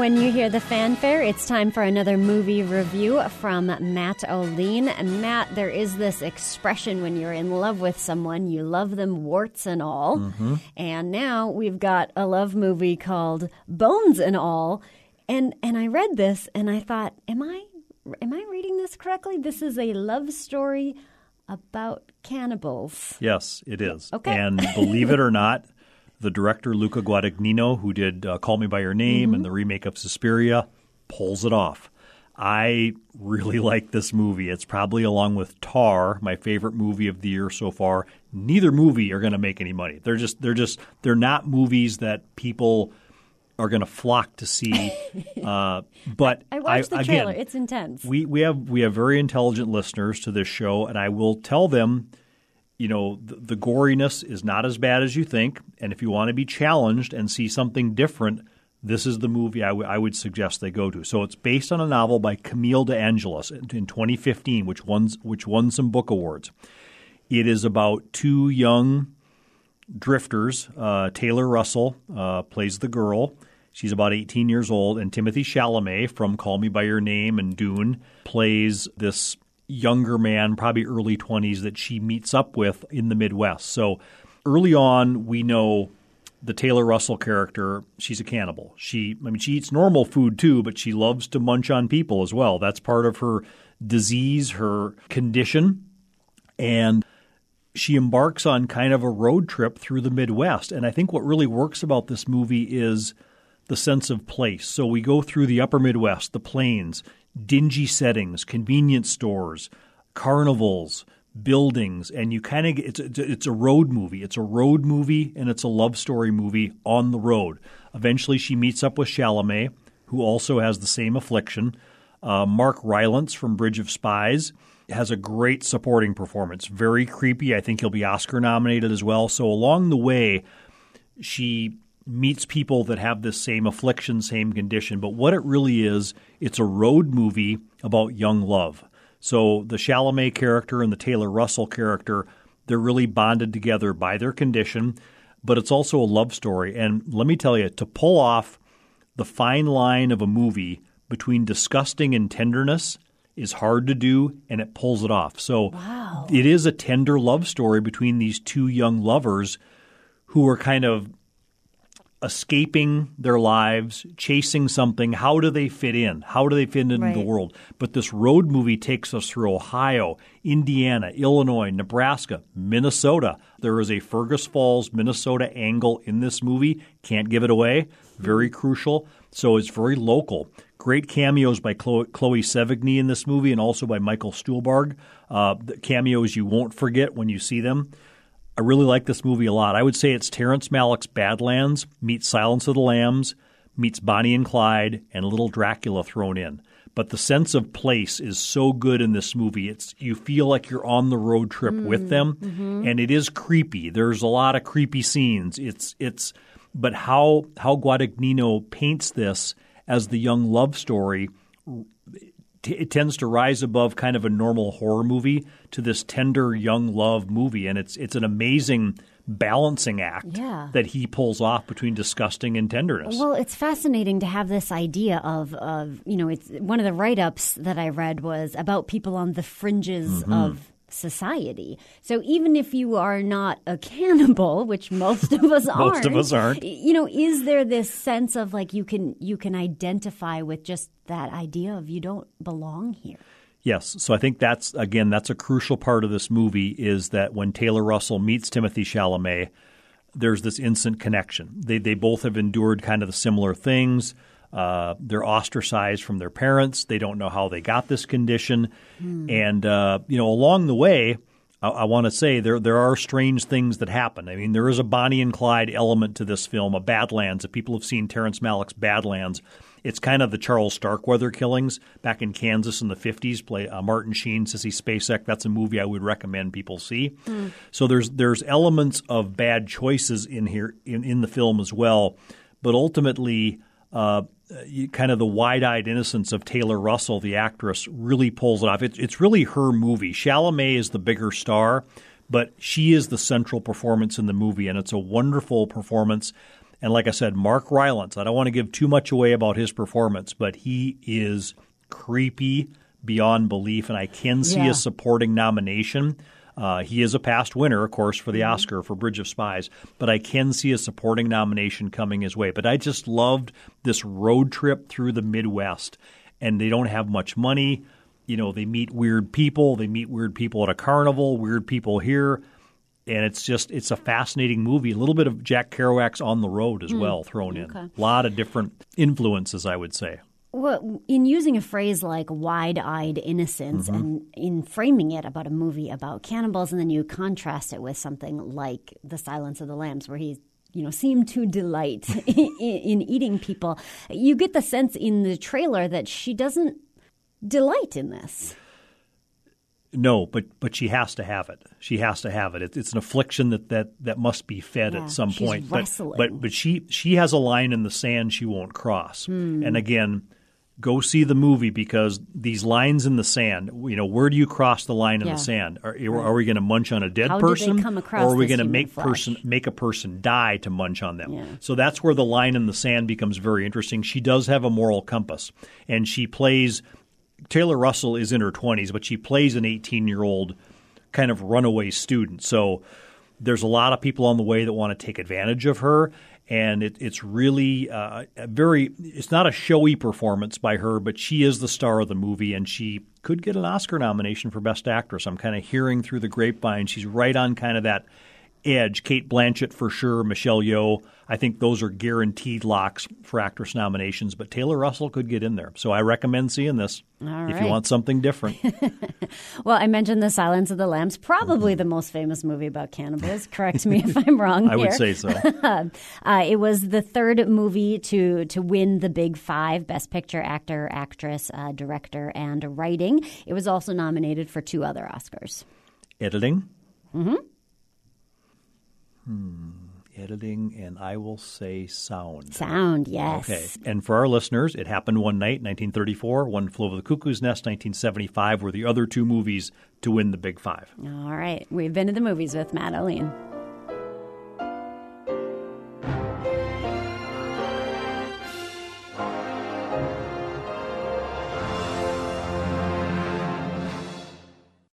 When you hear the fanfare, it's time for another movie review from Matt O'Lean. Matt, there is this expression when you're in love with someone, you love them warts and all. Mm-hmm. And now we've got a love movie called Bones and All. And and I read this and I thought, am I am I reading this correctly? This is a love story about cannibals. Yes, it is. Okay. And believe it or not, the director Luca Guadagnino, who did uh, Call Me by Your Name Mm-hmm. and the remake of Suspiria, pulls it off. I really like this movie. It's probably along with Tar, my favorite movie of the year so far. Neither movie are going to make any money. They're just they're just they're not movies that people are going to flock to see. Uh, but I watched the again, trailer. it's intense. we we have we have very intelligent listeners to this show, and I will tell them, you know, the, the goriness is not as bad as you think, and if you want to be challenged and see something different, this is the movie I, w- I would suggest they go to. So it's based on a novel by Camille De Angelis in, in 2015, which won which won some book awards. It is about two young drifters. Uh, Taylor Russell uh, plays the girl. She's about 18 years old, and Timothée Chalamet from Call Me by Your Name and Dune plays this younger man, probably early 20s, that she meets up with in the Midwest. So early on, we know the Taylor Russell character, she's a cannibal. She, I mean, she eats normal food too, but she loves to munch on people as well. That's part of her disease, her condition, and she embarks on kind of a road trip through the Midwest. And I think what really works about this movie is the sense of place. So we go through the upper Midwest, the plains, dingy settings, convenience stores, carnivals, buildings, and you kind of it's it's a road movie. It's a road movie and it's a love story movie on the road. Eventually, she meets up with Chalamet, who also has the same affliction. Uh, Mark Rylance from Bridge of Spies has a great supporting performance. Very creepy. I think he'll be Oscar nominated as well. So along the way, she meets people that have this same affliction, same condition. But what it really is, it's a road movie about young love. So the Chalamet character and the Taylor Russell character, they're really bonded together by their condition, but it's also a love story. And let me tell you, to pull off the fine line of a movie between disgusting and tenderness is hard to do, and it pulls it off. So it is a tender love story between these two young lovers who are kind of escaping their lives, chasing something. How do they fit in? How do they fit into the world? But this road movie takes us through Ohio, Indiana, Illinois, Nebraska, Minnesota. There is a Fergus Falls, Minnesota angle in this movie. Can't give it away. Very crucial. So it's very local. Great cameos by Chloe, Chloe Sevigny in this movie and also by Michael Stuhlbarg. Uh, cameos you won't forget when you see them. I really like this movie a lot. I would say it's Terrence Malick's Badlands meets Silence of the Lambs meets Bonnie and Clyde and Little Dracula thrown in. But the sense of place is so good in this movie. It's you feel like you're on the road trip mm, with them, mm-hmm. and it is creepy. There's a lot of creepy scenes. It's it's but how how Guadagnino paints this as the young love story t- it tends to rise above kind of a normal horror movie to this tender young love movie and it's it's an amazing balancing act Yeah. that he pulls off between disgusting and tenderness. Well, it's fascinating to have this idea of, of you know, it's one of the write ups that I read was about people on the fringes Mm-hmm. of society. So even if you are not a cannibal, which most of us aren't, Most of us aren't. You know, is there this sense of like you can you can identify with just that idea of you don't belong here? Yes. So I think that's again that's a crucial part of this movie is that when Taylor Russell meets Timothée Chalamet, there's this instant connection. They they both have endured kind of the similar things. Uh, they're ostracized from their parents. They don't know how they got this condition, and uh, you know along the way, I, I want to say there there are strange things that happen. I mean, there is a Bonnie and Clyde element to this film, a Badlands. If people have seen Terrence Malick's Badlands, it's kind of the Charles Starkweather killings back in Kansas in the 50s. Play uh, Martin Sheen, Sissy Spacek. That's a movie I would recommend people see. So there's there's elements of bad choices in here in, in the film as well, but ultimately. Uh, kind of the wide-eyed innocence of Taylor Russell, the actress, really pulls it off. It, it's really her movie. Chalamet is the bigger star, but she is the central performance in the movie, and it's a wonderful performance. And like I said, Mark Rylance, I don't want to give too much away about his performance, but he is creepy beyond belief, and I can see Yeah. a supporting nomination. Uh, he is a past winner, of course, for the Mm-hmm. Oscar for Bridge of Spies, but I can see a supporting nomination coming his way. But I just loved this road trip through the Midwest, and they don't have much money. You know, they meet weird people. They meet weird people at a carnival, weird people here. And it's just, it's a fascinating movie. A little bit of Jack Kerouac's On the Road as well thrown in. A lot of different influences, I would say. Well, in using a phrase like wide eyed innocence Mm-hmm. and in framing it about a movie about cannibals, and then you contrast it with something like The Silence of the Lambs, where he you know, seemed to delight in, in eating people, you get the sense in the trailer that she doesn't delight in this. No, but but she has to have it. She has to have it. it it's an affliction that, that, that must be fed Yeah, at some point. But, wrestling. but but she she has a line in the sand she won't cross. Hmm. And again, go see the movie because these lines in the sand. You know, where do you cross the line in Yeah. the sand? Are, are we going to munch on a dead How person, come across or are we going to make flesh? person make a person die to munch on them? Yeah. So that's where the line in the sand becomes very interesting. She does have a moral compass, and she plays. Taylor Russell is in her 20s, but she plays an 18 year old kind of runaway student. So there's a lot of people on the way that want to take advantage of her. And it, it's really uh, very, it's not a showy performance by her, but she is the star of the movie and she could get an Oscar nomination for Best Actress. I'm kind of hearing through the grapevine. She's right on kind of that edge. Cate Blanchett for sure, Michelle Yeoh. I think those are guaranteed locks for actress nominations, but Taylor Russell could get in there. So I recommend seeing this if you want something different. Well, I mentioned The Silence of the Lambs, probably the most famous movie about cannibals. Correct me if I'm wrong. I would say so. Uh, it was the third movie to to win the Big Five: Best Picture, Actor, Actress, uh, Director, and Writing. It was also nominated for two other Oscars. Editing. Mm-hmm. Hmm. Editing, and I will say sound. Sound, yes. Okay. And for our listeners, it happened one night, 1934. One Flew Over the Cuckoo's Nest, 1975, were the other two movies to win the Big Five. All right, we've been to the movies with Matt O'Lean.